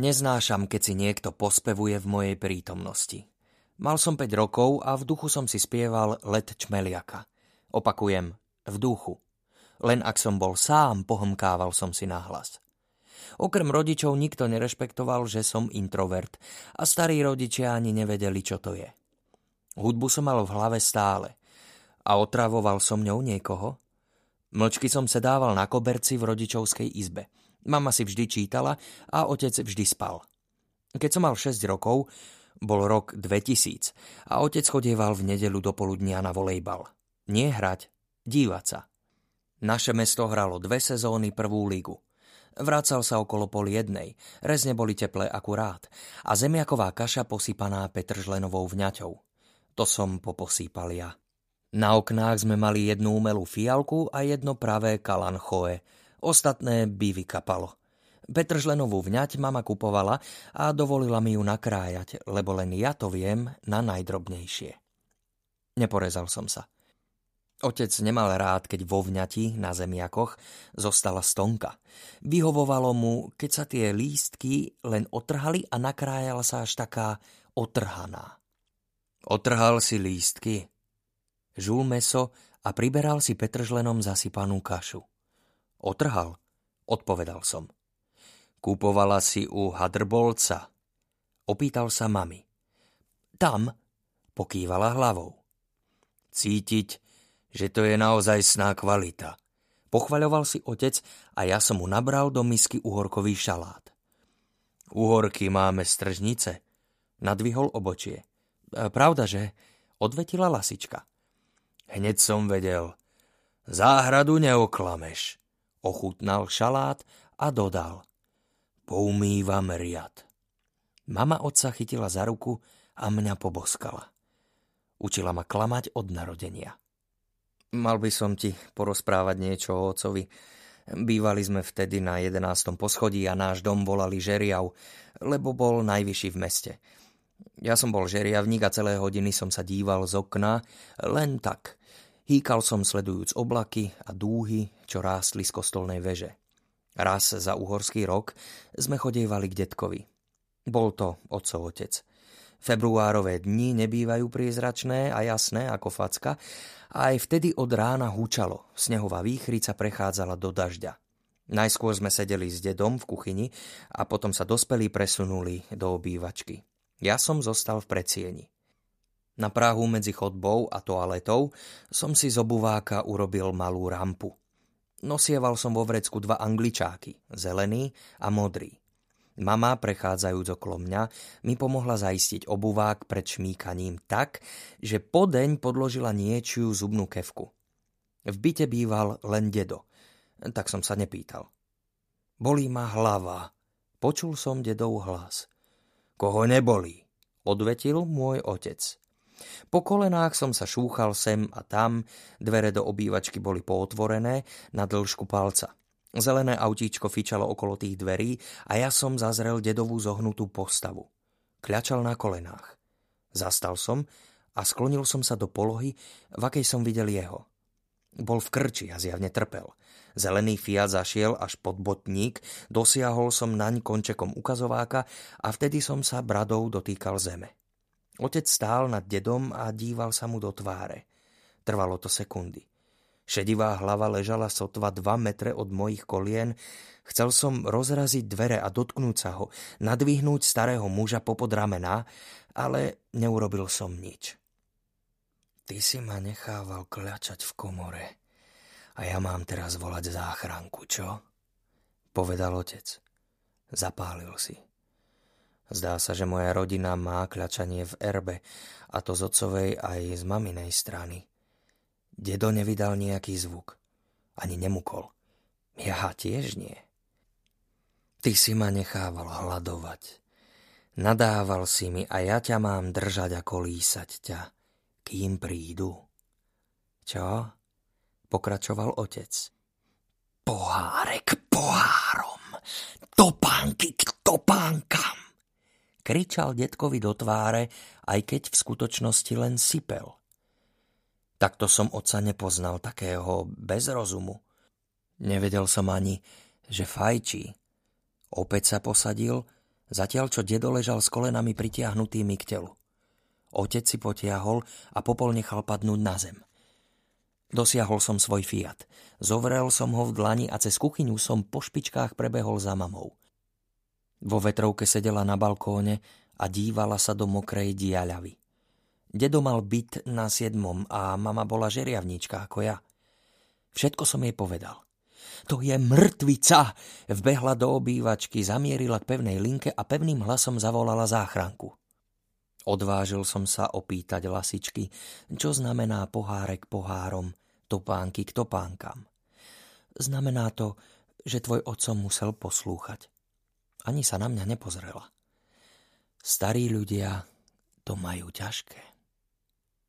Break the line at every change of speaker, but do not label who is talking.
Neznášam, keď si niekto pospevuje v mojej prítomnosti. Mal som 5 rokov a v duchu som si spieval Let čmeliaka. Opakujem, v duchu. Len ak som bol sám, pohomkával som si nahlas. Okrem rodičov nikto nerešpektoval, že som introvert a starí rodičia ani nevedeli, čo to je. Hudbu som mal v hlave stále. A otravoval som ňou niekoho? Mlčky som sedával na koberci v rodičovskej izbe – Mama si vždy čítala a otec vždy spal. Keď som mal 6 rokov, bol rok 2000 a otec chodieval v nedelu do poludnia na volejbal. Nie hrať, dívať sa. Naše mesto hralo dve sezóny prvú ligu. Vracal sa okolo pol jednej, rezne boli teplé akurát a zemiaková kaša posypaná petržlenovou vňaťou. To som poposýpal ja. Na oknách sme mali jednu umelú fialku a jedno pravé kalanchoe, Ostatné by vykapalo. Petržlenovú vňať mama kupovala a dovolila mi ju nakrájať, lebo len ja to viem na najdrobnejšie. Neporezal som sa. Otec nemal rád, keď vo vňati na zemiakoch zostala stonka. Vyhovovalo mu, keď sa tie lístky len otrhali a nakrájala sa až taká otrhaná. Otrhal si lístky, žul meso a priberal si petržlenom zasypanú kašu. Otrhal, odpovedal som. Kúpovala si u Hadrbolca. Opýtal sa mami. Tam, pokývala hlavou. Cítiť, že to je naozaj sná kvalita. Pochvaľoval si otec a ja som mu nabral do misky uhorkový šalát. Uhorky máme z tržnice. Nadvihol obočie. E, pravda, že? Odvetila lasička. Hneď som vedel. Záhradu neoklameš. Ochutnal šalát a dodal. Poumývam riad. Mama otca chytila za ruku a mňa poboskala. Učila ma klamať od narodenia. Mal by som ti porozprávať niečo o ocovi. Bývali sme vtedy na 11. poschodí a náš dom volali Žeriav, lebo bol najvyšší v meste. Ja som bol žeriavník a celé hodiny som sa díval z okna, len tak, Hýkal som sledujúc oblaky a dúhy, čo rástli z kostolnej veže. Raz za uhorský rok sme chodievali k detkovi. Bol to otcov otec. Februárové dni nebývajú priezračné a jasné ako facka a aj vtedy od rána húčalo. Snehová výchrica prechádzala do dažďa. Najskôr sme sedeli s dedom v kuchyni a potom sa dospelí presunuli do obývačky. Ja som zostal v predsieni. Na Prahu medzi chodbou a toaletou som si z obuváka urobil malú rampu. Nosieval som vo vrecku dva angličáky, zelený a modrý. Mama, prechádzajúc okolo mňa, mi pomohla zaistiť obuvák pred šmíkaním tak, že podeň podložila niečiu zubnú kevku. V byte býval len dedo, tak som sa nepýtal. Bolí ma hlava. Počul som dedov hlas. Koho nebolí? Odvetil môj otec. Po kolenách som sa šúchal sem a tam, dvere do obývačky boli pootvorené na dĺžku palca. Zelené autíčko fičalo okolo tých dverí a ja som zazrel dedovú zohnutú postavu. Kľačal na kolenách. Zastal som a sklonil som sa do polohy, v akej som videl jeho. Bol v krči a zjavne trpel. Zelený Fiat zašiel až pod botník, dosiahol som naň končekom ukazováka a vtedy som sa bradou dotýkal zeme. Otec stál nad dedom a díval sa mu do tváre. Trvalo to sekundy. Šedivá hlava ležala sotva dva metre od mojich kolien. Chcel som rozraziť dvere a dotknúť sa ho, nadvihnúť starého muža popod ramená, ale neurobil som nič. Ty si ma nechával kľačať v komore a ja mám teraz volať záchranku, čo? Povedal otec. Zapálil si. Zdá sa, že moja rodina má kľačanie v erbe, a to z otcovej aj z maminej strany. Dedo nevydal nejaký zvuk. Ani nemukol. Ja tiež nie. Ty si ma nechával hľadovať. Nadával si mi a ja ťa mám držať a kolísať ťa, kým prídu. Čo? Pokračoval otec. Pohárek pohárom, topánky k topánkam kričal detkovi do tváre, aj keď v skutočnosti len sypel. Takto som oca nepoznal, takého bez rozumu. Nevedel som ani, že fajčí. Opäť sa posadil, Zatiaľ, čo dedo ležal s kolenami pritiahnutými k telu. Otec si potiahol a popol nechal padnúť na zem. Dosiahol som svoj Fiat. Zovrel som ho v dlani a cez kuchyňu som po špičkách prebehol za mamou. Vo vetrovke sedela na balkóne a dívala sa do mokrej diaľavy. Dedo mal byt na siedmom a mama bola žeriavníčka ako ja. Všetko som jej povedal. To je mŕtvica! Vbehla do obývačky, zamierila k pevnej linke a pevným hlasom zavolala záchranku. Odvážil som sa opýtať lasičky, čo znamená pohárek pohárom, topánky k topánkam. Znamená to, že tvoj otcom musel poslúchať. Ani sa na mňa nepozrela. Starí ľudia to majú ťažké.